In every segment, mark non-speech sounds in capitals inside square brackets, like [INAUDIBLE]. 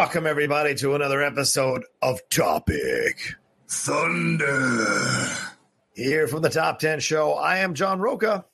Welcome, everybody, to another episode of Topic Thunder. Here from the Top 10 Show, I am John Roca.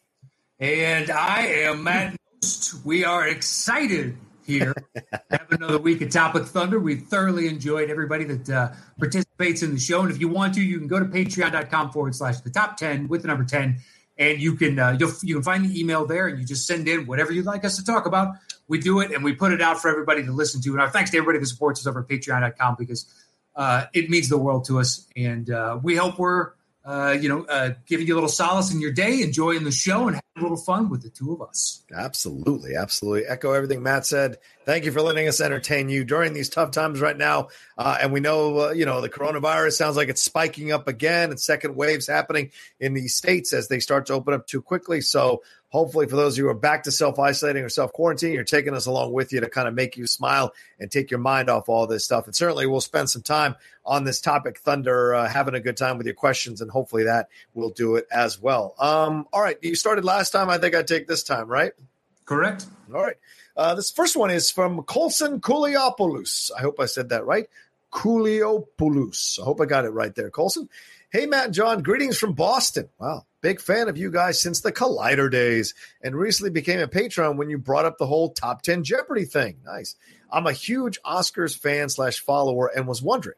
And I am Matt Nost. We are excited here to [LAUGHS] have another week of Topic Thunder. We thoroughly enjoyed everybody that uh, participates in the show. And if you want to, you can go to patreon.com forward slash the top 10 with the number 10. And you can uh, you'll, you can find the email there and you just send in whatever you'd like us to talk about. We do it and we put it out for everybody to listen to. And our thanks to everybody that supports us over at patreon.com because uh, it means the world to us. And uh, we hope we're uh, you know, uh, giving you a little solace in your day, enjoying the show, and having a little fun with the two of us. Absolutely, absolutely. Echo everything Matt said. Thank you for letting us entertain you during these tough times right now. Uh, and we know, uh, you know, the coronavirus sounds like it's spiking up again, and second waves happening in these states as they start to open up too quickly. So hopefully for those of you who are back to self-isolating or self-quarantine you're taking us along with you to kind of make you smile and take your mind off all this stuff. And certainly we'll spend some time on this topic thunder uh, having a good time with your questions and hopefully that will do it as well. Um, all right you started last time. I think i take this time right? Correct. all right. Uh, this first one is from colson Kouliopoulos. i hope i said that right. Kouliopoulos. i hope i got it right there colson hey matt and john greetings from boston wow Big fan of you guys since the Collider days and recently became a patron when you brought up the whole top 10 Jeopardy thing. Nice. I'm a huge Oscars fan slash follower and was wondering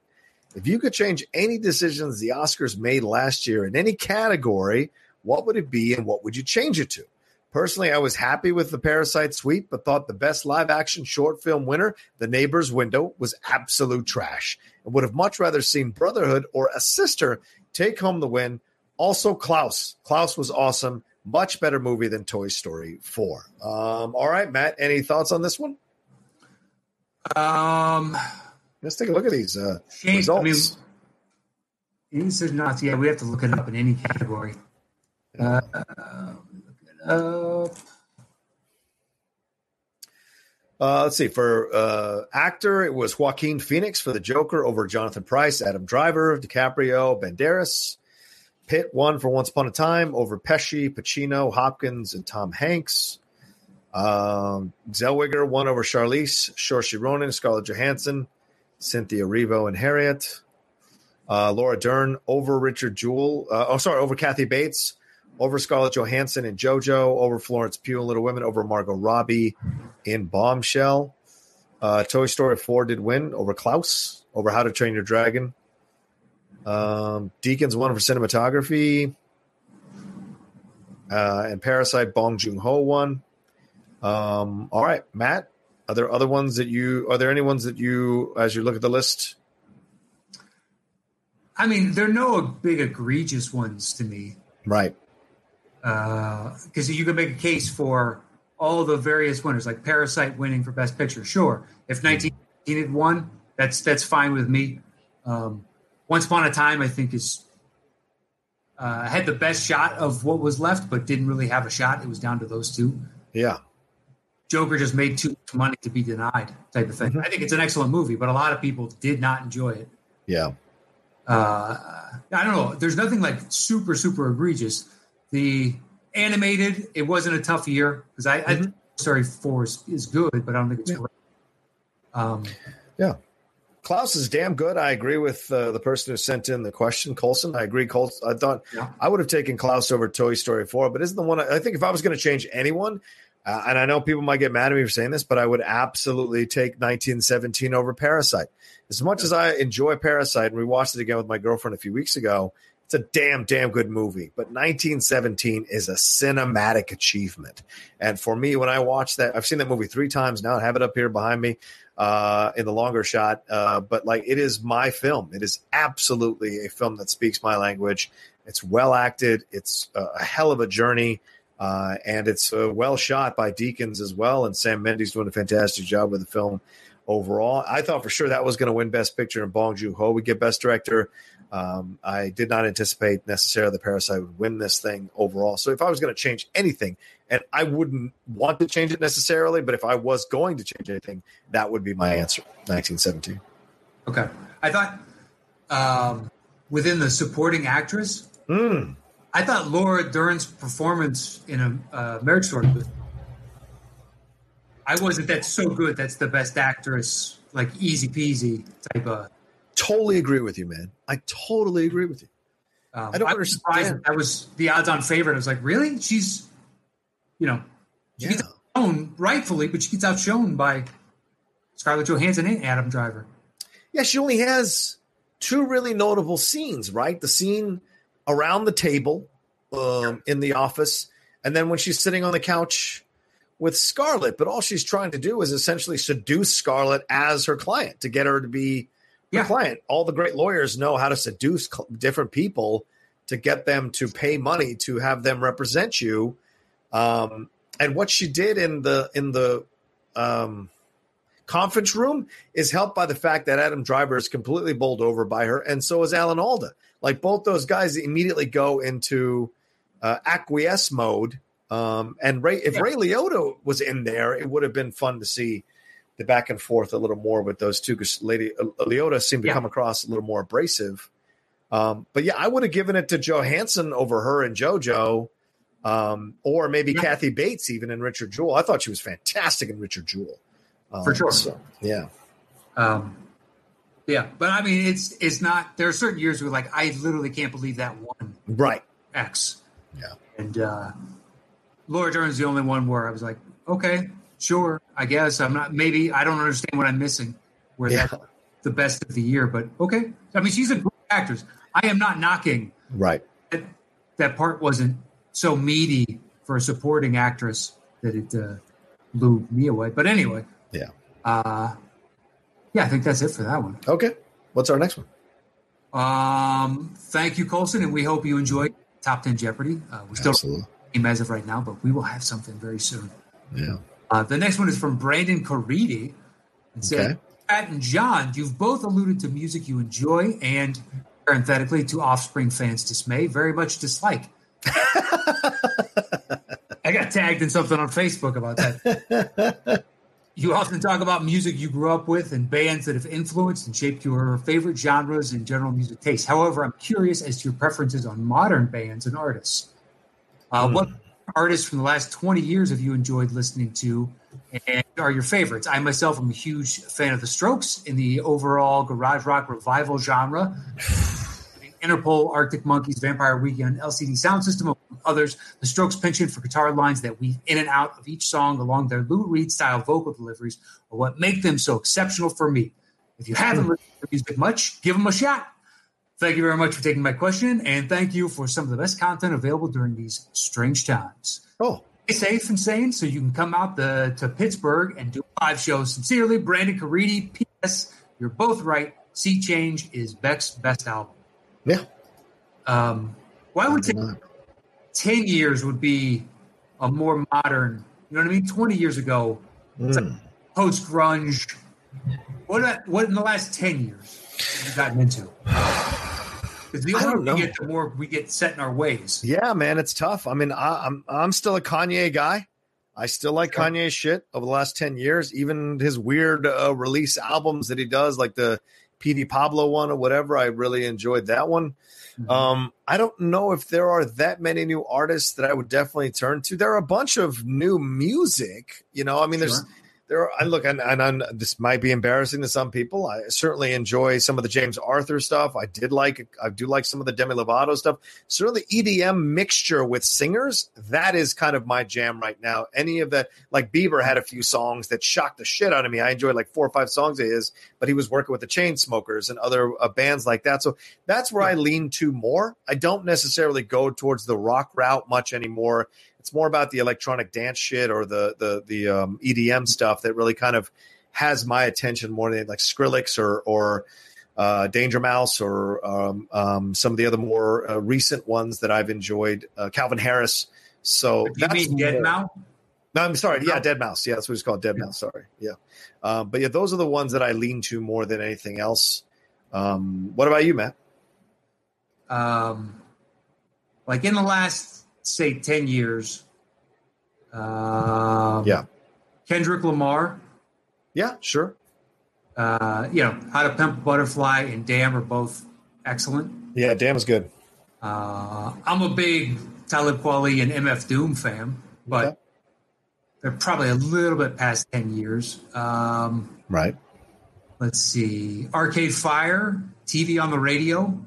if you could change any decisions the Oscars made last year in any category, what would it be and what would you change it to? Personally, I was happy with the Parasite sweep, but thought the best live action short film winner, The Neighbor's Window, was absolute trash and would have much rather seen Brotherhood or A Sister take home the win also, Klaus. Klaus was awesome. Much better movie than Toy Story 4. Um, all right, Matt, any thoughts on this one? Um, Let's take a look at these uh, Shane, results. I mean, these are not. Yeah, we have to look it up in any category. Uh, up. Uh, let's see. For uh, actor, it was Joaquin Phoenix for the Joker over Jonathan Pryce, Adam Driver, DiCaprio, Banderas. Pitt won for Once Upon a Time over Pesci, Pacino, Hopkins, and Tom Hanks. Um, Zellweger won over Charlize, Saoirse Ronan, Scarlett Johansson, Cynthia Erivo, and Harriet. Uh, Laura Dern over Richard Jewell. Uh, oh, sorry, over Kathy Bates, over Scarlett Johansson and JoJo, over Florence Pugh and Little Women, over Margot Robbie in Bombshell. Uh, Toy Story 4 did win over Klaus, over How to Train Your Dragon. Um, Deakins won for cinematography. Uh, and Parasite Bong Joon Ho won. Um, all right, Matt. Are there other ones that you? Are there any ones that you, as you look at the list? I mean, there are no big egregious ones to me Right. Because you can make a case for all the various winners, like Parasite winning for Best Picture. Sure, if 1918 had won, that's that's fine with me. Um, Once Upon a Time, I think is uh, had the best shot of what was left, but didn't really have a shot. It was down to those two. Yeah. Joker just made too much money to be denied, type of thing. Mhm. I think it's an excellent movie, but a lot of people did not enjoy it. Yeah. Uh, I don't know. There's nothing like super, super egregious. The animated, it wasn't a tough year because I, I think Story Four is, is good, but I don't think it's Yeah. great. Um, Klaus is damn good. I agree with uh, the person who sent in the question, Colson. I agree. Colson. I thought Yeah. I would have taken Klaus over Toy Story 4, but isn't the one I, I think if I was going to change anyone, uh, and I know people might get mad at me for saying this, but I would absolutely take 1917 over Parasite. As much as I enjoy Parasite, and we watched it again with my girlfriend a few weeks ago, it's a damn, damn good movie. But 1917 is a cinematic achievement. And for me, when I watch that, I've seen that movie three times now. I have it up here behind me uh, in the longer shot. Uh, but like, it is my film. It is absolutely a film that speaks my language. It's well acted. It's a, hell of a journey. Uh, and it's uh, well shot by Deakins as well, and Sam Mendes doing a fantastic job with the film overall. I thought for sure that was going to win Best Picture, and Bong Joon Ho would get Best Director. Um, I did not anticipate necessarily the Parasite would win this thing overall. So if I was going to change anything, and I wouldn't want to change it necessarily, but if I was going to change anything, that would be my answer. 1917. Okay, I thought um, within the supporting actress, Mm. I thought Laura Dern's performance in a uh, Marriage Story was. I wasn't that so good. That's the best actress, like easy peasy type of. Totally agree with you, man. I totally agree with you. Um, I don't was understand. that, was the odds-on favorite. I was like, really? She's, you know, she Yeah. gets outshone rightfully, but she gets outshone by Scarlett Johansson and Adam Driver. Yeah, she only has two really notable scenes, right? The scene around the table um, in the office, and then when she's sitting on the couch with Scarlett. But all she's trying to do is essentially seduce Scarlett as her client to get her to be Yeah. client. All the great lawyers know how to seduce different people to get them to pay money to have them represent you. Um, and what she did in the in the um, conference room is helped by the fact that Adam Driver is completely bowled over by her, and so is Alan Alda. Like both those guys immediately go into uh, acquiesce mode. Um, and Ray, if Yeah. Ray Liotta was in there, it would have been fun to see the back and forth a little more with those two. Because Lady uh, Liotta seemed to Yeah. come across a little more abrasive. Um, but yeah, I would have given it to Johansson over her and JoJo, um, or maybe Yeah. Kathy Bates even in Richard Jewell. I thought she was fantastic in Richard Jewell. Um, For sure. so, yeah. Um, yeah, but I mean, it's it's not. There are certain years where, like, I literally can't believe that one Right. X. Yeah. And uh, Laura Dern's the only one where I was like, okay, sure, I guess I'm not. Maybe I don't understand what I'm missing. Where Yeah. that's the best of the year, but okay. I mean, she's a great actress. I am not knocking Right. that. That part wasn't so meaty for a supporting actress that it uh, blew me away. But anyway, Yeah. uh, yeah, I think that's it for that one. Okay. What's our next one? Um, thank you, Colson, and we hope you enjoy Top Ten Jeopardy. Uh, we still Absolutely. as of right now, but we will have something very soon. Yeah. Uh, the next one is from Brandon Caridi. It said, Okay. Pat and John, you've both alluded to music you enjoy and, parenthetically, to Offspring fans' dismay, very much dislike. [LAUGHS] I got tagged in something on Facebook about that. [LAUGHS] you often talk about music you grew up with and bands that have influenced and shaped your favorite genres and general music taste. However, I'm curious as to your preferences on modern bands and artists. Uh, What artists from the last 20 years have you enjoyed listening to and are your favorites? I myself am a huge fan of The Strokes in the overall garage rock revival genre. [SIGHS] Interpol, Arctic Monkeys, Vampire Weekend, LCD Sound System, among others. The Strokes' penchant for guitar lines that weave in and out of each song along their Lou Reed style vocal deliveries are what make them so exceptional for me. If you haven't hmm. listened to music much, give them a shot. Thank you very much for taking my question, and thank you for some of the best content available during these strange times. Oh, Stay safe and sane so you can come out the, to Pittsburgh and do live shows. Sincerely, Brandon Caridi. P.S. You're both right. Sea Change is Beck's best album. yeah. Um, well, I would say Undeniable. 10 years would be a more modern, you know what I mean? 20 years ago, Mm. post grunge. What, what in the last 10 years have you gotten into? Because the older we get, the more we get set in our ways. Yeah, man, it's tough. I mean, I, I'm I'm still a Kanye guy. I still like Sure. Kanye shit over the last ten years. Even his weird uh, release albums that he does, like the PD Pablo one or whatever. I really enjoyed that one. Mhm. Um, I don't know if there are that many new artists that I would definitely turn to. There are a bunch of new music. You know, I mean, there's Sure. There are, I look and, and I'm, this might be embarrassing to some people. I certainly enjoy some of the James Arthur stuff. I did like I do like some of the Demi Lovato stuff. Certainly EDM mixture with singers that is kind of my jam right now. Any of that like Bieber had a few songs that shocked the shit out of me. I enjoyed like four or five songs of his, but he was working with the Chainsmokers and other uh, bands like that. So that's where I lean to more. I don't necessarily go towards the rock route much anymore. It's more about the electronic dance shit or the the the um, EDM stuff that really kind of has my attention more than like Skrillex or or uh, Danger Mouse or um, um, some of the other more uh, recent ones that I've enjoyed. Uh, Calvin Harris So you mean Dead Mouse? No, I'm sorry. Yeah, Dead Mouse. Yeah, that's what it's called. Dead Yeah. Mouse. Sorry. Yeah. Um, but yeah, those are the ones that I lean to more than anything else. Um, what about you, Matt? Um, like in the last say ten years. Um, Yeah. Kendrick Lamar. Yeah, sure. Uh, you know, How to Pimp a Butterfly and Damn are both excellent. Yeah, damn is good. Uh, I'm a big Talib Kweli and MF Doom fan, but Okay. they're probably a little bit past 10 years. Um, Right. let's see. Arcade Fire, TV on the radio,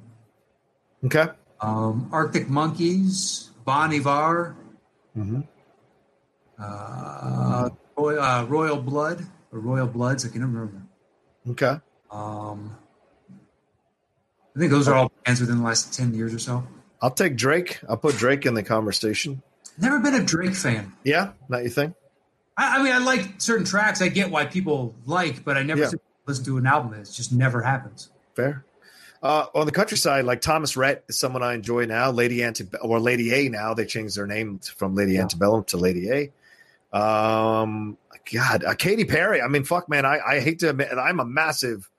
Okay. um, Arctic Monkeys, Bon Iver, hmm uh, Roy- uh, Royal Blood, or Royal Bloods, I can never remember. Okay. Um, I think those are all bands within the last 10 years or so. I'll take Drake. I'll put Drake in the conversation. Never been a Drake fan. Yeah, not your thing. I, I mean, I like certain tracks. I get why people like, but I never Yeah. listen to an album. It just never happens. Fair. Uh, on the countryside, like Thomas Rhett is someone I enjoy now. Lady Ante or Lady A now. They changed their name from Lady Yeah. Antebellum to Lady A. Um, God, uh, Katy Perry. I mean, fuck, man. I, I hate to admit, I'm a massive,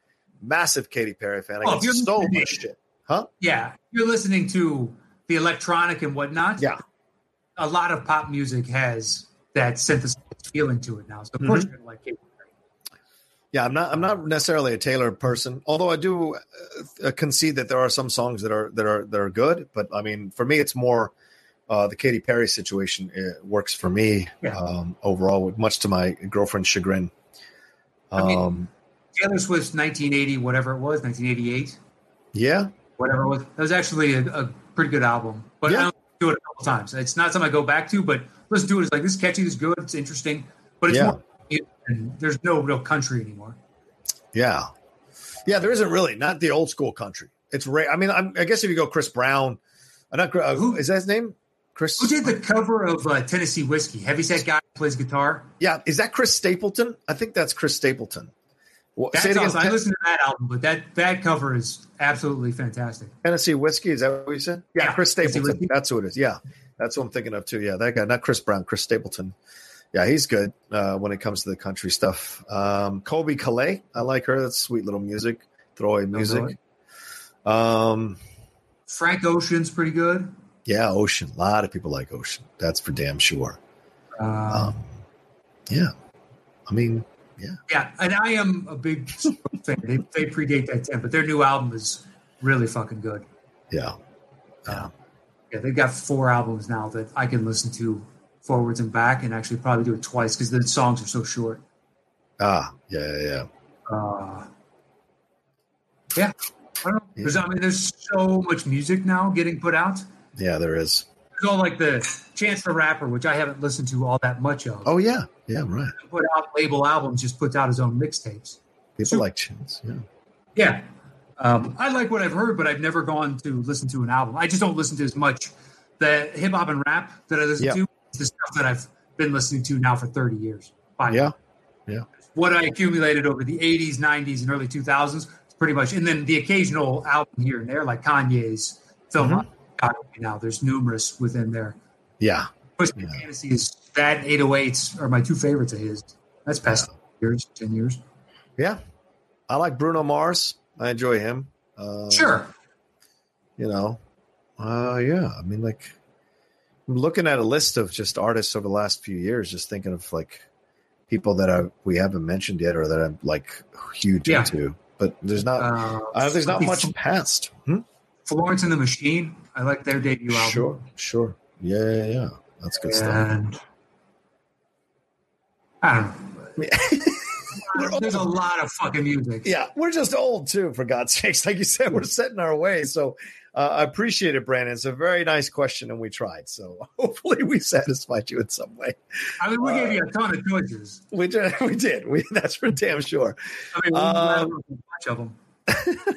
massive Katy Perry fan. I Oh, get so much shit. Huh? Yeah, you're listening to the electronic and whatnot. Yeah. a lot of pop music has that synthesized feeling to it now. So of Mm-hmm. course you're gonna like Katy. Yeah, I'm not. I'm not necessarily a Taylor person, although I do uh, concede that there are some songs that are that are that are good. But I mean, for me, it's more uh, the Katy Perry situation uh, works for me Yeah. um, overall, much to my girlfriend's chagrin. I mean- Um, Taylor Swift's 1980, whatever it was, 1988, yeah, whatever it was. That was actually a, a pretty good album. But Yeah. I don't do it a couple times. It's not something I go back to, but listen to it. It's like this is catchy, this is good, it's interesting, but it's Yeah. more. And there's no real country anymore. yeah, yeah. There isn't really not the old school country. It's rare. I mean, I'm, I guess if you go Chris Brown, uh, not uh, Who- is that his name? Chris. Who did the cover of uh, Tennessee Whiskey? Heavyset guy plays guitar. Yeah, is that Chris Stapleton? I think that's Chris Stapleton. Well, That's say it again. awesome. I listened to that album, but that that cover is absolutely fantastic. Tennessee whiskey. Is that what you said? Yeah, Yeah, Chris Stapleton. That's who it is. Yeah, that's what I'm thinking of too. Yeah, that guy, not Chris Brown, Chris Stapleton. Yeah, he's good uh, when it comes to the country stuff. Um, Colbie Caillat, I like her. That's sweet little music, throwaway music. Um, Frank Ocean's pretty good. yeah, Ocean. A lot of people like Ocean. That's for damn sure. Um, Um, yeah, I mean, yeah, yeah. and I am a big Stroke [LAUGHS] fan. They, they predate that ten, but their new album is really fucking good. yeah, Yeah, they've got four albums now that I can listen to forwards and back, and actually probably do it twice because the songs are so short. ah, yeah, yeah, yeah. Uh, yeah, I don't know. There's, I mean, there's so much music now getting put out. Yeah, there is. There's all like the Chance the Rapper, which I haven't listened to all that much of. Oh yeah, yeah, right. Put out label albums, just puts out his own mixtapes. People So- like Chance, Yeah. Yeah. Um, I like what I've heard, but I've never gone to listen to an album. I just don't listen to as much the hip hop and rap that I listen Yeah. to. The stuff that I've been listening to now for 30 years. Five Yeah. What I accumulated over the 80s, 90s, and early 2000s, is pretty much. And then the occasional album here and there, like Kanye's film. Mm-hmm. Now there's numerous within there. Yeah. Push Yeah. Fantasy is that 808s are my two favorites of his. That's past years, 10 years. Yeah. I like Bruno Mars. I enjoy him. Uh, Sure. You know, uh, yeah. I mean, like, I'm looking at a list of just artists over the last few years, just thinking of like people that I, we haven't mentioned yet or that I'm like huge Yeah. into. But there's not, Uh, uh, there's not much past. Hmm? Florence and the Machine. I like their debut album. Sure, sure. Yeah, yeah, yeah. That's good stuff. I don't know. [LAUGHS] There's a lot of fucking music. Yeah, we're just old too, for God's [LAUGHS] sakes. Like you said, we're setting our way. So uh, I appreciate it, Brandon. It's a very nice question, and we tried. So [LAUGHS] hopefully we satisfied you in some way. I mean, we Uh, gave you a ton of choices. We did. [LAUGHS] We did. We that's for damn sure. I mean, we um, a bunch of them. [LAUGHS]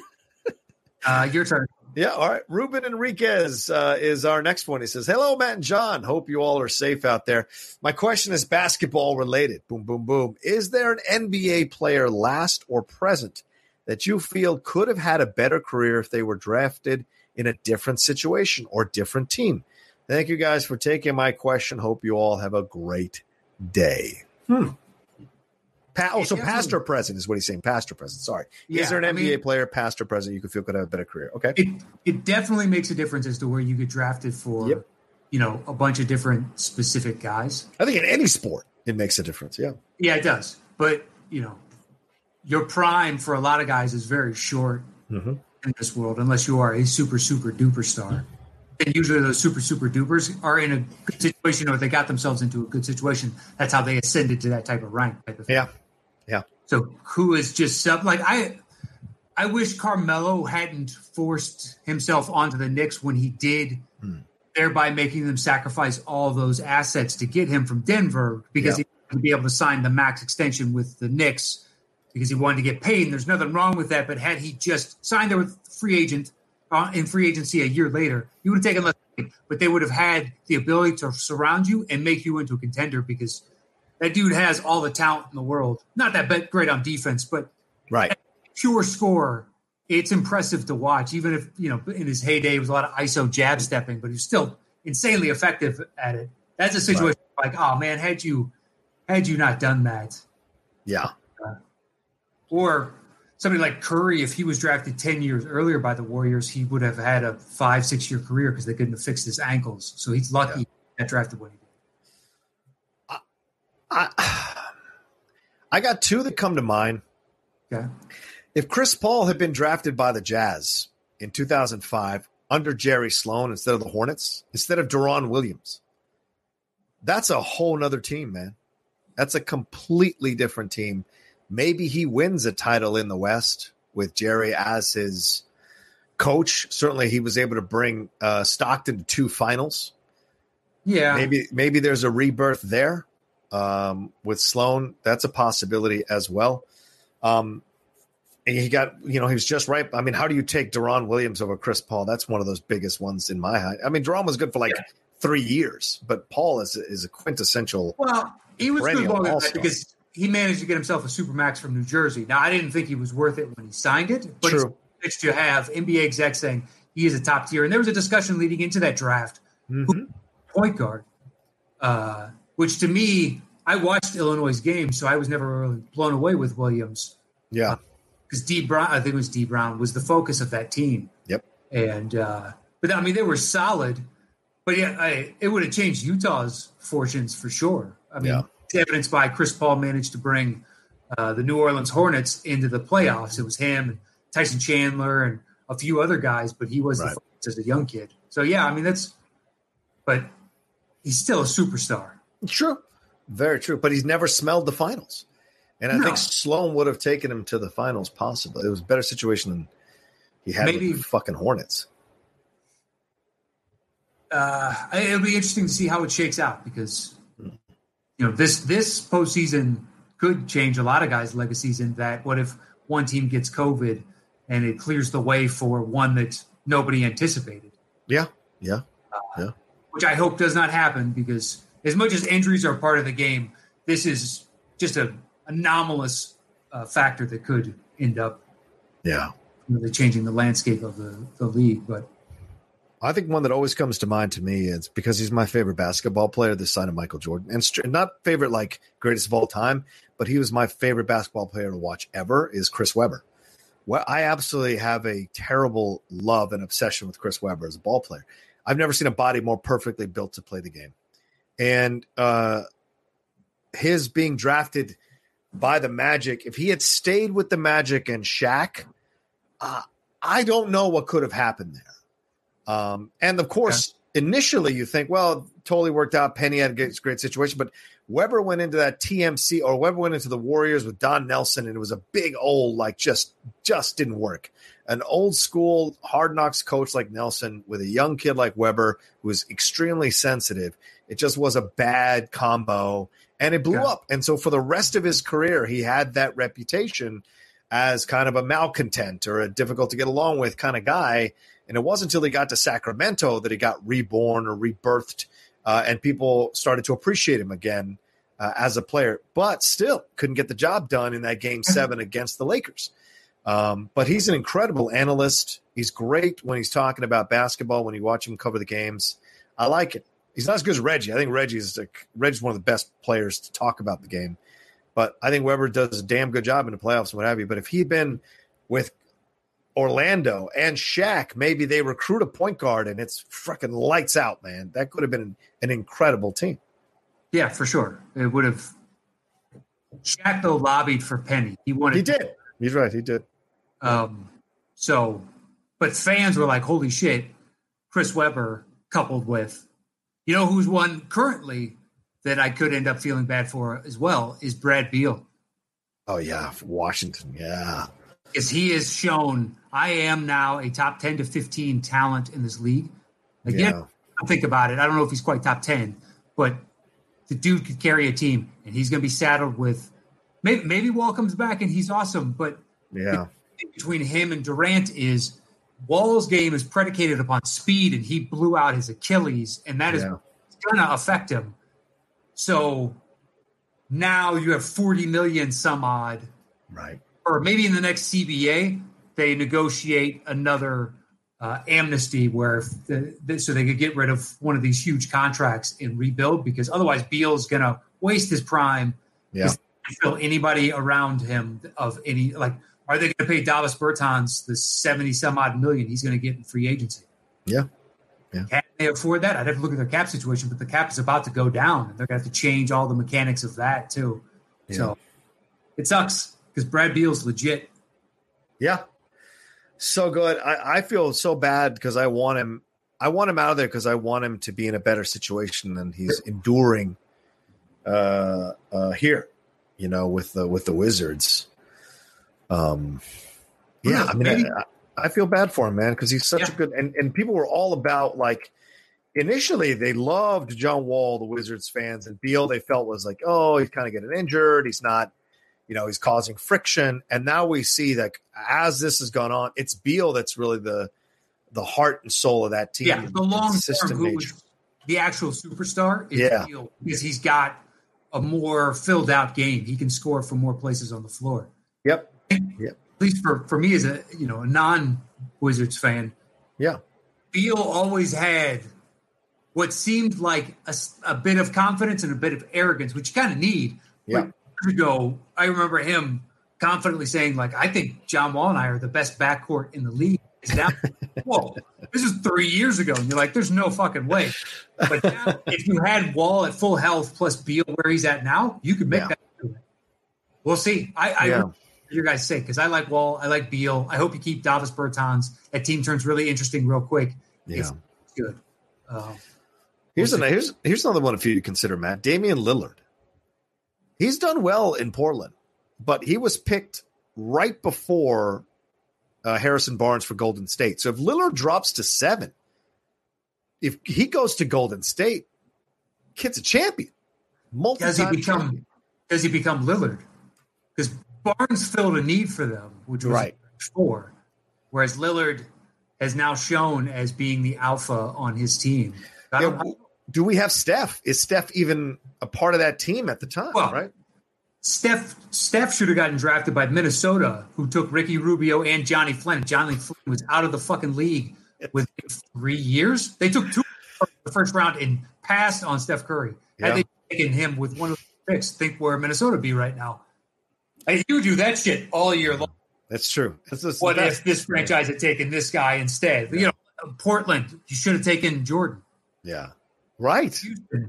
uh, your turn. Yeah. All right. Ruben Enriquez uh, is our next one. He says, "Hello, Matt and John. Hope you all are safe out there. My question is basketball related. Boom, boom, boom. Is there an NBA player, last or present, that you feel could have had a better career if they were drafted in a different situation or different team? Thank you guys for taking my question. Hope you all have a great day. Hmm. Pa- oh, so past or present is what he's saying. Past or present. Sorry. Yeah, is there an I NBA mean- player, past or present, you could feel could have a better career? Okay. It it definitely makes a difference as to where you get drafted for, Yep. you know, a bunch of different specific guys. I think in any sport, it makes a difference. Yeah. Yeah, it does. But you know, your prime for a lot of guys is very short Mm-hmm. In this world, unless you are a super super duper star. And usually, those super super dupers are in a good situation, or they got themselves into a good situation. That's how they ascended to that type of rank. Type of thing. Yeah. Yeah. So who is just sub like I I wish Carmelo hadn't forced himself onto the Knicks when he did, Hmm. thereby making them sacrifice all those assets to get him from Denver because Yeah. he would be able to sign the max extension with the Knicks because he wanted to get paid. And there's nothing wrong with that. But had he just signed there with free agent uh, in free agency a year later, he would have taken less. money, But they would have had the ability to surround you and make you into a contender because that dude has all the talent in the world. Not that great on defense, but Right. pure score. It's impressive to watch, even if you know in his heyday was a lot of ISO jab stepping, but he's still insanely effective at it. That's a situation like, oh man, had you had you not done that, Yeah. Or somebody like Curry, if he was drafted ten years earlier by the Warriors, he would have had a five six year career because they couldn't have fixed his ankles. So he's lucky he got drafted when he did. I, I got two that come to mind. Okay. If Chris Paul had been drafted by the Jazz in 2005 under Jerry Sloan instead of the Hornets, instead of Deron Williams, that's a whole nother team, man. That's a completely different team. Maybe he wins a title in the West with Jerry as his coach. Certainly, he was able to bring uh, Stockton to two finals. Yeah. Maybe maybe there's a rebirth there um, with Sloan. That's a possibility as well. Um, and he got you know he was just right. I mean, how do you take Deron Williams over Chris Paul? That's one of those biggest ones in my eye. I mean, Deron was good for like three years, but Paul is is a quintessential. Well, he was good perennial longer than that because he managed to get himself a supermax from New Jersey. Now, I didn't think he was worth it when he signed it, but True. it's to have NBA execs saying he is a top tier. And there was a discussion leading into that draft, Mhm. point guard, uh, which to me, I watched Illinois' game, so I was never really blown away with Williams Yeah, because Dee Brown, I think it was Dee Brown, was the focus of that team. Yep. And uh, but I mean, they were solid, but yeah, I, it would have changed Utah's fortunes for sure. I mean, Yeah. It's evidenced by Chris Paul managed to bring uh, the New Orleans Hornets into the playoffs. It was him, and Tyson Chandler, and a few other guys, but he was Right. the as a young kid. So yeah, I mean that's, but he's still a superstar. true, very true. But he's never smelled the finals, and I No. think Sloan would have taken him to the finals. Possibly, it was a better situation than he had Maybe- with the fucking Hornets. uh, it'll be interesting to see how it shakes out because you know this this postseason could change a lot of guys' legacies. In that, what if one team gets COVID and it clears the way for one that nobody anticipated, Yeah, yeah. Yeah. Which I hope does not happen because as much as injuries are part of the game, this is just a anomalous uh, factor that could end up Yeah. really changing the landscape of the, the league. But I think one that always comes to mind to me is because he's my favorite basketball player this side of Michael Jordan, and not favorite like greatest of all time, but he was my favorite basketball player to watch ever. Is Chris Webber. Well, I absolutely have a terrible love and obsession with Chris Webber as a ball player. I've never seen a body more perfectly built to play the game, and uh, his being drafted by the Magic. If he had stayed with the Magic and Shaq, uh, I don't know what could have happened there. Um, and of course, initially you think, well, totally worked out. Penny had a great, great situation, but Webber went into that TMC or Webber went into the Warriors with Don Nelson, and it was a big old like just just didn't work. An old school hard knocks coach like Nelson with a young kid like Webber who was extremely sensitive. It just was a bad combo, and it blew Yeah. up. And so for the rest of his career, he had that reputation as kind of a malcontent or a difficult to get along with kind of guy. And it wasn't until he got to Sacramento that he got reborn or rebirthed, uh, and people started to appreciate him again uh, as a player. But still, couldn't get the job done in that game seven against the Lakers. Um, but he's an incredible analyst. He's great when he's talking about basketball. When you watch him cover the games, I like it. He's not as good as Reggie. I think Reggie's like Reggie's one of the best players to talk about the game. But I think Webber does a damn good job in the playoffs and what have you. But if he'd been with Orlando and Shaq, maybe they recruit a point guard and it's freaking lights out, man. That could have been an incredible team. Yeah, for sure. It would have. Shaq though lobbied for Penny. He wanted. He did. He's right. He did. Um. So, but fans were like, "Holy shit!" Chris Webber coupled with, you know, who's one currently that I could end up feeling bad for as well is Brad Beal. Oh yeah, Washington. Yeah, because he has shown I am now a top ten to fifteen talent in this league. Again, yeah. think about it. I don't know if he's quite top ten, but the dude could carry a team, and he's going to be saddled with maybe maybe Wall comes back and he's awesome, but yeah, between him and Durant is Wall's game is predicated upon speed, and he blew out his Achilles, and that is yeah. going to affect him. So now you have 40 million some odd. Right. Or maybe in the next CBA, they negotiate another uh, amnesty where the, the, so they could get rid of one of these huge contracts and rebuild because otherwise Beal's going to waste his prime. Yeah. Feel anybody around him of any like are they going to pay Davis Bertans the 70 some odd million he's going to get in free agency? Yeah. Yeah. Can they afford that? I'd have to look at their cap situation, but the cap is about to go down. And they're going to have to change all the mechanics of that, too. Yeah. So it sucks because Brad Beal's legit. Yeah. So good. I, I feel so bad because I want him. I want him out of there because I want him to be in a better situation than he's enduring uh, uh, here, you know, with the with the Wizards. Um, yeah, I mean, I, I, feel bad for him, man, because he's such yeah. a good and and people were all about like initially they loved John Wall, the Wizards fans, and Beal they felt was like, oh, he's kind of getting injured, he's not, you know, he's causing friction, and now we see that as this has gone on, it's Beal that's really the the heart and soul of that team. Yeah, the long who the actual superstar is yeah. Beal because he's got a more filled out game. He can score from more places on the floor. Yep. Yeah. At least for, for me as a you know a non Wizards fan. Yeah. Beal always had what seemed like a, a, bit of confidence and a bit of arrogance, which you kind of need. Yeah. Ago, I remember him confidently saying, like, I think John Wall and I are the best backcourt in the league. Is now, [LAUGHS] whoa, this is three years ago. And you're like, there's no fucking way. But now, [LAUGHS] if you had Wall at full health plus Beal where he's at now, you could make yeah. that. We'll see. I, I yeah your guys' sake, because I like Wall, I like Beal. I hope you keep Davis Bertans. That team turns really interesting real quick. Yeah, it's good. Uh, here's an, here's here's another one for you to consider, Matt. Damian Lillard. He's done well in Portland, but he was picked right before uh, Harrison Barnes for Golden State. So if Lillard drops to seven, if he goes to Golden State, kid's a champion. Does he become? Champion. Does he become Lillard? Because Barnes filled a need for them, which was right. four, whereas Lillard has now shown as being the alpha on his team. Yeah, do we have Steph? Is Steph even a part of that team at the time? Well, right. Steph Steph should have gotten drafted by Minnesota, who took Ricky Rubio and Johnny Flynn. Johnny Flynn was out of the fucking league within three years. They took two the first round and passed on Steph Curry. Had yeah. they taken him with one of the picks, think where Minnesota be right now. You do that shit all year long. That's true. That's what if this franchise had taken this guy instead? Yeah. You know, Portland, you should have taken Jordan. Yeah. Right.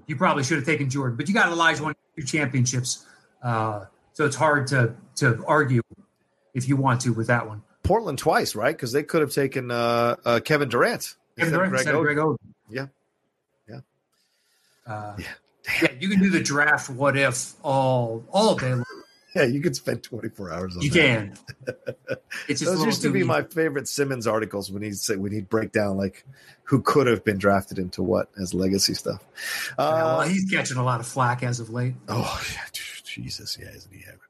You probably should have taken Jordan, but you got Elijah won two championships. Uh, so it's hard to to argue if you want to with that one. Portland twice, right? Because they could have taken uh, uh, Kevin Durant. Kevin Durant Greg Oden. Greg Oden. Yeah. Yeah. Uh, yeah. yeah. You can do the draft what if all all day long. Yeah, you could spend 24 hours on you that. can. [LAUGHS] It's Those used to be my favorite Simmons articles when he'd say when he'd break down like who could have been drafted into what as legacy stuff. Uh, yeah, well, he's catching a lot of flack as of late. Oh, [LAUGHS] yeah, Jesus, yeah, isn't he ever?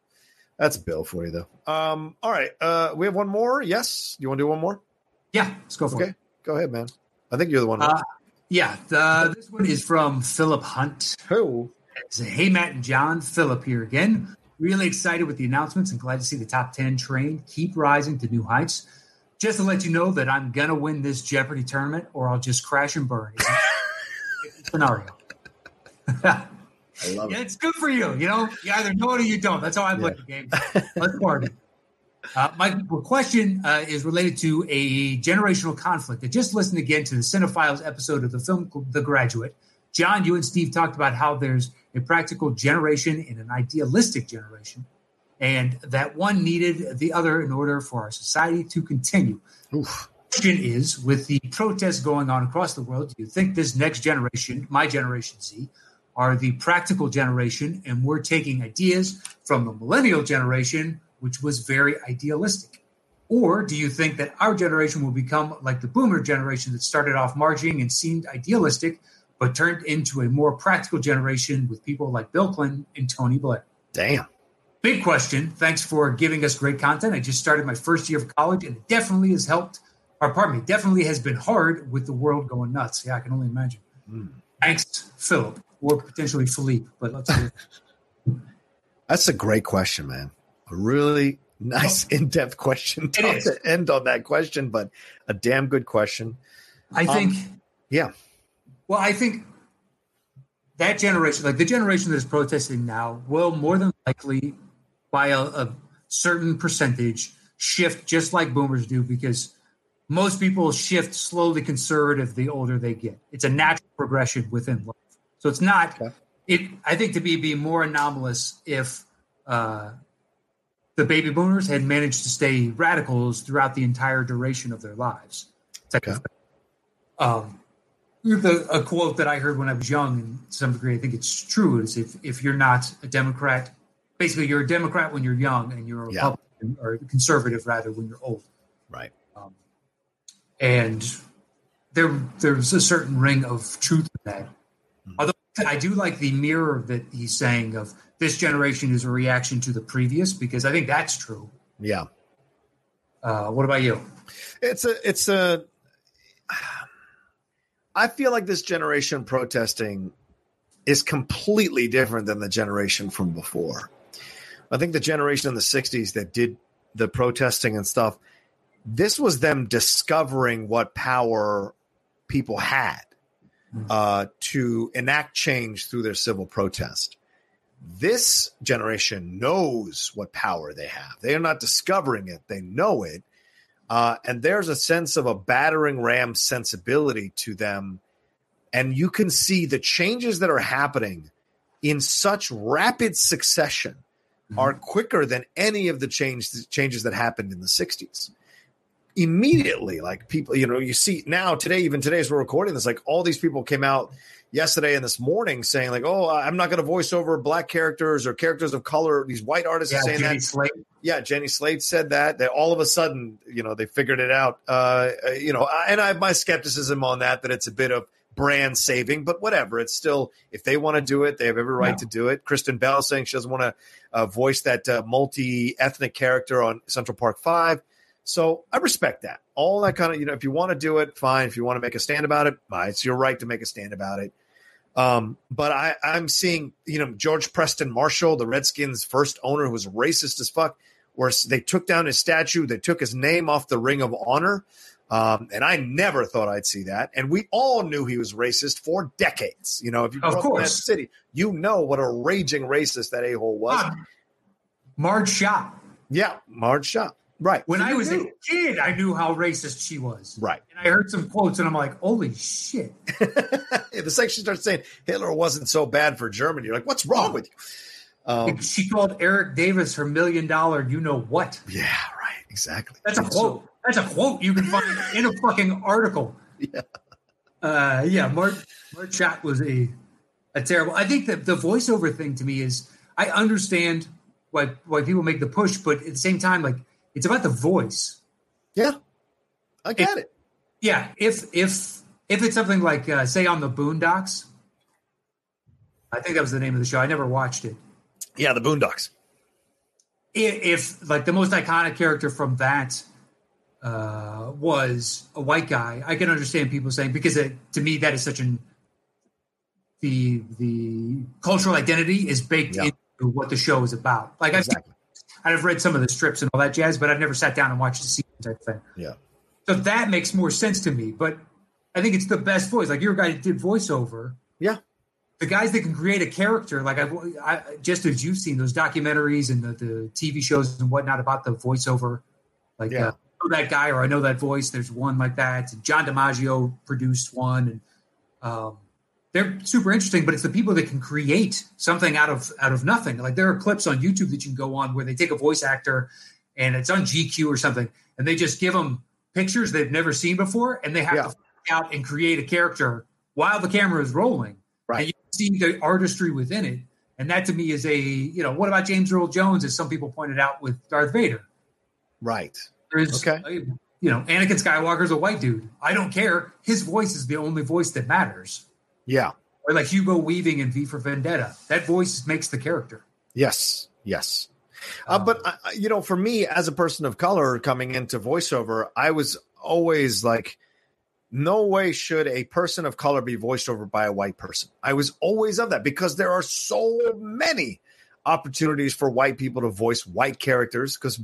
That's Bill for you though. Um, all right, uh, we have one more. Yes, you want to do one more? Yeah, let's go for okay. it. Go ahead, man. I think you're the one. Uh, yeah, the, this one is from Philip Hunt. Who? Hey, Matt and John. Philip here again. Really excited with the announcements and glad to see the top 10 train keep rising to new heights. Just to let you know that I'm going to win this Jeopardy tournament or I'll just crash and burn. scenario. [LAUGHS] I love Yeah, it. it's good for you. You know, you either know it or you don't. That's how I play the game. Let's party. Uh, my question uh, is related to a generational conflict. I just listened again to the Cinephiles episode of the film The Graduate. John, you and Steve talked about how there's a practical generation and an idealistic generation, and that one needed the other in order for our society to continue. Oof. Question is, with the protests going on across the world, do you think this next generation, my generation Z, are the practical generation, and we're taking ideas from the millennial generation, which was very idealistic? Or do you think that our generation will become like the boomer generation that started off marching and seemed idealistic, but turned into a more practical generation with people like Bill Clinton and Tony Blair? Damn. Big question. Thanks for giving us great content. I just started my first year of college, and it definitely has helped. Or pardon me, definitely has been hard with the world going nuts. Yeah, I can only imagine. Mm. Thanks, Philip, or potentially Philippe. But let's hear [LAUGHS] That's a great question, man. A really nice, in-depth question. It Tough to end on that question, but a damn good question. I think. yeah. Well, I think that generation, like the generation that is protesting now, will more than likely, by a, a certain percentage, shift just like boomers do because most people shift slowly conservative the older they get. It's a natural progression within life. So it's not. Okay. It. I think to be be more anomalous if uh, the baby boomers had managed to stay radicals throughout the entire duration of their lives. Okay. Um, the, a quote that I heard when I was young, and to some degree, I think it's true, is if, if you're not a Democrat, basically you're a Democrat when you're young and you're a Yeah. Republican or conservative rather when you're old. Right. Um, and there there's a certain ring of truth in that. Mhm. Although I do like the mirror that he's saying of this generation is a reaction to the previous because I think that's true. Yeah. Uh, what about you? It's a it's a I feel like this generation protesting is completely different than the generation from before. I think the generation in the 60s that did the protesting and stuff, this was them discovering what power people had uh, to enact change through their civil protest. This generation knows what power they have. They are not discovering it, they know it. Uh, and there's a sense of a battering ram sensibility to them. And you can see the changes that are happening in such rapid succession are quicker than any of the change, changes that happened in the 60s. Immediately, like people, you know, you see now today, even today as we're recording this, like all these people came out yesterday and this morning saying, like, oh, I'm not going to voice over black characters or characters of color. These white artists Yeah, are saying Judy that Slate. yeah, Jenny Slate said that. That all of a sudden, you know, they figured it out. Uh, you know, and I have my skepticism on that. That it's a bit of brand saving, but whatever. It's still if they want to do it, they have every right Yeah. to do it. Kristen Bell saying she doesn't want to uh, voice that uh, multi ethnic character on Central Park Five. So I respect that. All that kind of you know, if you want to do it, fine. If you want to make a stand about it, it's your right to make a stand about it. Um, but I, I'm seeing, you know, George Preston Marshall, the Redskins' first owner, who was racist as fuck, where they took down his statue, they took his name off the Ring of Honor. Um, and I never thought I'd see that. And we all knew he was racist for decades. You know, if you grew up in that city, you know what a raging racist that a hole was. Ah, Marge Schott. Yeah, Marge Schott. Right. When So I was knew. a kid, I knew how racist she was. right. And I heard some quotes, and I'm like, "Holy shit!" [LAUGHS] the second she starts saying Hitler wasn't so bad for Germany, you're like, what's wrong with you? Um, she called Eric Davis her million dollar. You know what? yeah, right. Exactly. That's a So- quote. That's a quote you can find in a fucking article. [LAUGHS] Yeah. Uh, yeah. Mark Marge Schott was a a terrible. I think that the voiceover thing to me is I understand why why people make the push, but at the same time, like it's about the voice. Yeah, I get it. Yeah. If if if it's something like uh, say on the Boondocks, I think that was the name of the show. I never watched it. Yeah, the Boondocks. if, if like the most iconic character from that uh, was a white guy, I can understand people saying because it, to me that is such an the the cultural identity is baked Yeah. into what the show is about. Like I've Exactly. I've read some of the strips and all that jazz, but I've never sat down and watched the season type thing. Yeah. So that makes more sense to me. But I think it's the best voice. Like you're a guy that did voiceover. Yeah. The guys that can create a character, like I've, I, just as you've seen those documentaries and the, the TV shows and whatnot about the voiceover, like Yeah. uh, I know that guy or I know that voice. There's one like that. John DiMaggio produced one, and um, they're super interesting. But it's the people that can create something out of out of nothing. Like there are clips on YouTube that you can go on where they take a voice actor, and it's on GQ or something, and they just give them pictures they've never seen before, and they have Yeah. to out and create a character while the camera is rolling. Right. And you see the artistry within it. And that to me is a, you know, what about James Earl Jones, as some people pointed out with Darth Vader? Right. There's, Okay. you know, Anakin Skywalker's a white dude. I don't care. His voice is the only voice that matters. Yeah. Or like Hugo Weaving in V for Vendetta. That voice makes the character. Yes. Yes. Uh, but uh, you know, for me as a person of color coming into voiceover, I was always like, no way should a person of color be voiced over by a white person. I was always of that because there are so many opportunities for white people to voice white characters because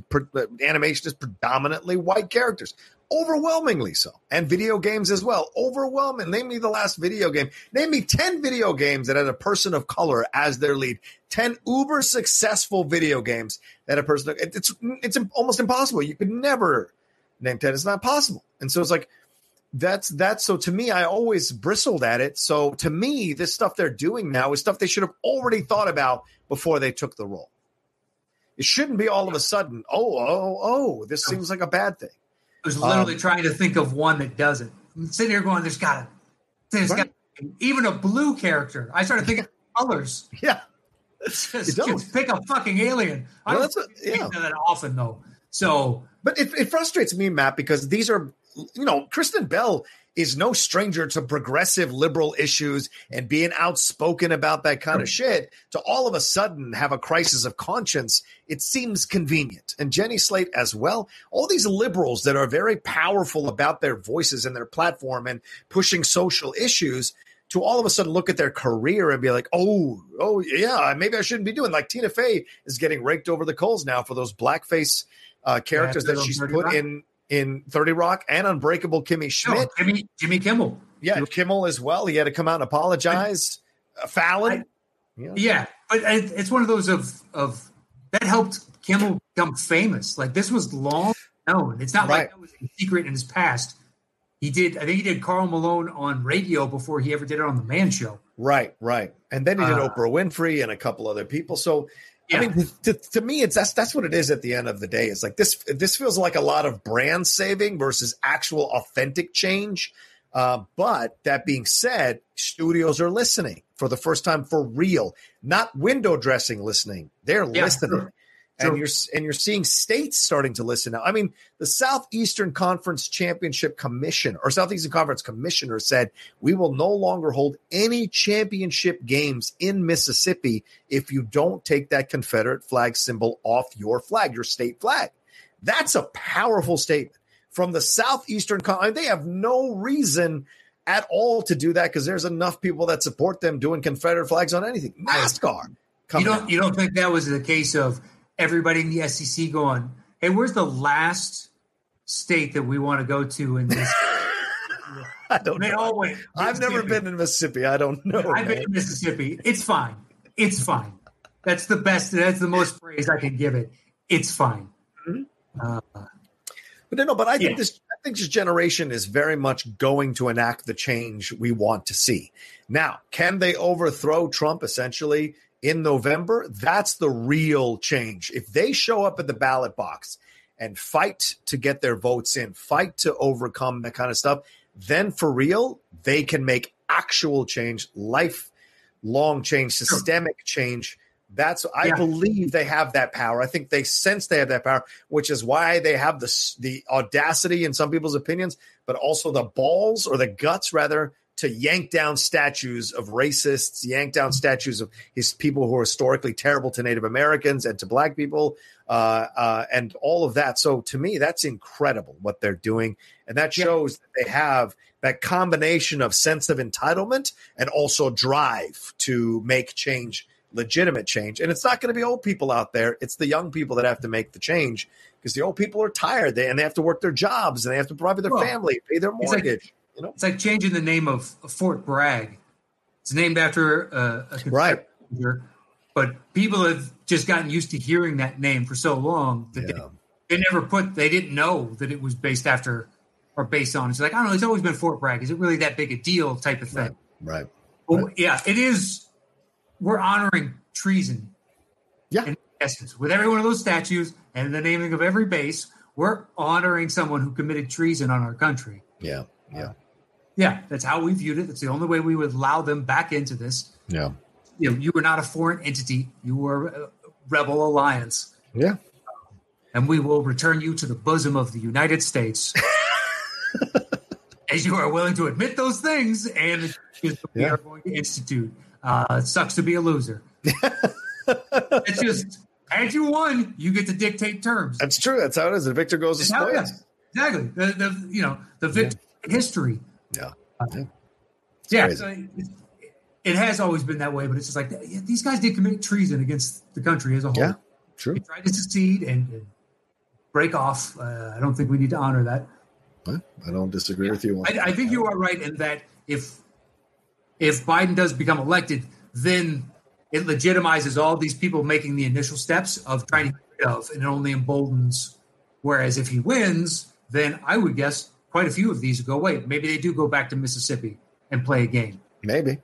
animation is predominantly white characters, overwhelmingly so, and video games as well. Overwhelming. Name me the last video game. Name me 10 video games that had a person of color as their lead. 10 uber successful video games that a person, it's, it's almost impossible. You could never name 10. It's not possible. And so it's like, that's that's so to me i always bristled at it so to me this stuff they're doing now is stuff they should have already thought about before they took the role it shouldn't be all of a sudden oh oh oh this seems like a bad thing was literally Um, trying to think of one that doesn't. I'm sitting here going, there's got to, there's Right. got even a blue character. I started thinking [LAUGHS] colors. yeah Just, just pick a fucking alien. I don't that's think yeah. that often though. So But it, it frustrates me, Matt, because these are, you know, Kristen Bell is no stranger to progressive liberal issues and being outspoken about that kind of shit. To all of a sudden have a crisis of conscience, it seems convenient. And Jenny Slate as well. All these liberals that are very powerful about their voices and their platform and pushing social issues. To all of a sudden look at their career and be like, oh, oh yeah, maybe I shouldn't be doing. Like Tina Fey is getting raked over the coals now for those blackface uh, characters Yeah, that she's put in in Thirty Rock and Unbreakable Kimmy no, Schmidt. Jimmy, Jimmy Kimmel. Yeah, Kimmel as well. He had to come out and apologize. Uh, Fallon. yeah. Yeah, but it- it's one of those of of that helped Kimmel become famous. Like this was long known. It's not Right. like that was a secret in his past. He did. I think he did Karl Malone on radio before he ever did it on the Man Show. Right, right. And then he did Uh, Oprah Winfrey and a couple other people. So Yeah. I mean, to, to me, it's that's that's what it is at the end of the day. It's like this. This feels like a lot of brand saving versus actual authentic change. Uh, but that being said, studios are listening for the first time for real, not window dressing listening. They're Yeah, listening. Sure. And you're and you're seeing states starting to listen now. I mean, the Southeastern Conference Championship Commission or Southeastern Conference Commissioner said we will no longer hold any championship games in Mississippi if you don't take that Confederate flag symbol off your flag, your state flag. That's a powerful statement from the Southeastern Con. They have no reason at all to do that because there's enough people that support them doing Confederate flags on anything. NASCAR. You don't out. you don't think that was the case of everybody in the SEC going, "Hey, where's the last state that we want to go to in this?" [LAUGHS] I don't they know. all went. I've never been in Mississippi. I don't know. I've been man. to Mississippi. It's fine. It's fine. That's the best. That's the most praise I can give it. It's fine. Uh, But no, but I think Yeah. this I think this generation is very much going to enact the change we want to see. Now, can they overthrow Trump essentially in November? That's the real change. If they show up at the ballot box and fight to get their votes in, fight to overcome that kind of stuff, then for real, they can make actual change, lifelong change, systemic change. That's I Yeah. believe they have that power. I think they sense they have that power, which is why they have the the audacity in some people's opinions, but also the balls or the guts rather to yank down statues of racists, yank down statues of his people who are historically terrible to Native Americans and to Black people, uh, uh, and all of that. So to me, that's incredible what they're doing, and that Yeah. shows that they have that combination of sense of entitlement and also drive to make change legitimate change. And it's not going to be old people out there. It's the young people that have to make the change because the old people are tired they, and they have to work their jobs and they have to provide for their Well, family, pay their mortgage. You know, it's like changing the name of Fort Bragg It's named after uh, a right. But people have just gotten used to hearing that name for so long that yeah. they, they, never put. They didn't know that it was based after or based on. It's like I don't know. It's always been Fort Bragg. Is it really that big a deal? Type of thing. Right. right. Well, right. yeah, it is. We're honoring treason. Yeah. In essence, with every one of those statues and the naming of every base, we're honoring someone who committed treason on our country. Yeah. Yeah. Yeah, that's how we viewed it. That's the only way we would allow them back into this. Yeah. You know, you were not a foreign entity. You were a rebel alliance. Yeah. And we will return you to the bosom of the United States. [LAUGHS] as you are willing to admit those things and we yeah. are going to institute. Uh, it sucks to be a loser. [LAUGHS] it's just as you won, you get to dictate terms. That's true. That's how it is. The victor goes to spoils. Exactly. The, the you know the victor yeah. history. Yeah. Uh, yeah. yeah so it, has always been that way, but it's just like these guys did commit treason against the country as a whole. Yeah. True. They tried to succeed and, and break off. Uh, I don't think we need to honor that. I don't disagree with you. I, I, think you are right in that if if Biden does become elected, then it legitimizes all these people making the initial steps of trying to get rid of, and it only emboldens. Whereas if he wins, then I would guess quite a few of these go away. Maybe they do go back to Mississippi and play a game. Maybe,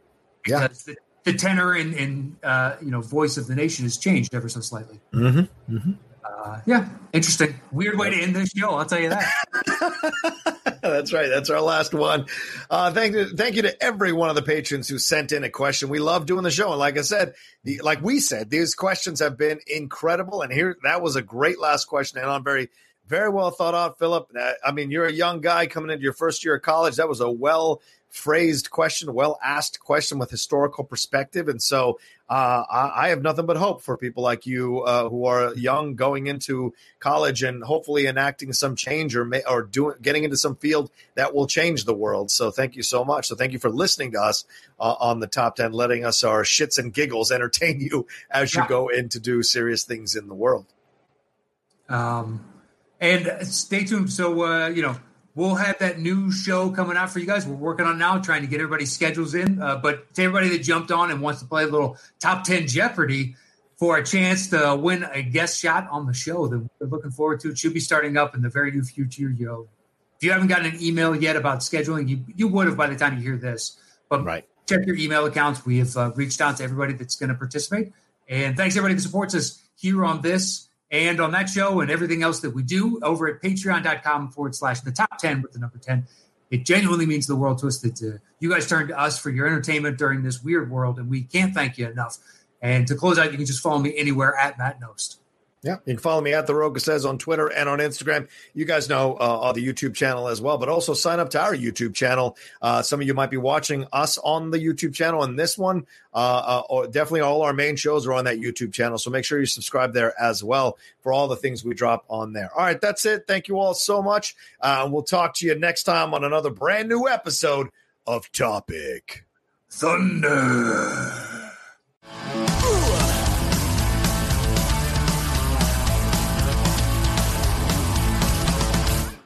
yeah. The, the, tenor and, and uh, you know voice of the nation has changed ever so slightly. Mm-hmm. Mm-hmm. Uh, yeah, interesting. Weird way to end this show. I'll tell you that. [LAUGHS] That's right. That's our last one. Uh, thank you, thank you to every one of the patrons who sent in a question. We love doing the show, and like I said, the, like we said, these questions have been incredible. And here, that was a great last question, and I'm very, very well thought out, Philip. Uh, I mean, you're a young guy coming into your first year of college. That was a well phrased question, well asked question with historical perspective. And so uh, I, I, have nothing but hope for people like you uh, who are young going into college and hopefully enacting some change or may, or doing getting into some field that will change the world. So thank you so much. So thank you for listening to us uh, on the top 10, letting us our shits and giggles [LAUGHS] entertain you as you yeah. go in to do serious things in the world. Um, and stay tuned. So, uh, you know, we'll have that new show coming out for you guys. We're working on now, trying to get everybody's schedules in. Uh, but to everybody that jumped on and wants to play a little top 10 Jeopardy for a chance to win a guest shot on the show that we're looking forward to, it should be starting up in the very near future. You know, if you haven't gotten an email yet about scheduling, you, you would have by the time you hear this. But right. check your email accounts. We have uh, reached out to everybody that's going to participate. And thanks everybody that supports us here on this and on that show and everything else that we do over at patreon.com forward slash the top 10 with the number 10. It genuinely means the world to us that uh, you guys turn to us for your entertainment during this weird world, and we can't thank you enough. And to close out, you can just follow me anywhere at Matt Knost. Yeah, you can follow me at the Rocha Says on Twitter and on Instagram. You guys know uh, the YouTube channel as well, but also sign up to our YouTube channel. Uh, some of you might be watching us on the YouTube channel, and this one, uh, uh definitely all our main shows are on that YouTube channel. So make sure you subscribe there as well for all the things we drop on there. All right, that's it. Thank you all so much. Uh, we'll talk to you next time on another brand new episode of Topic Thunder.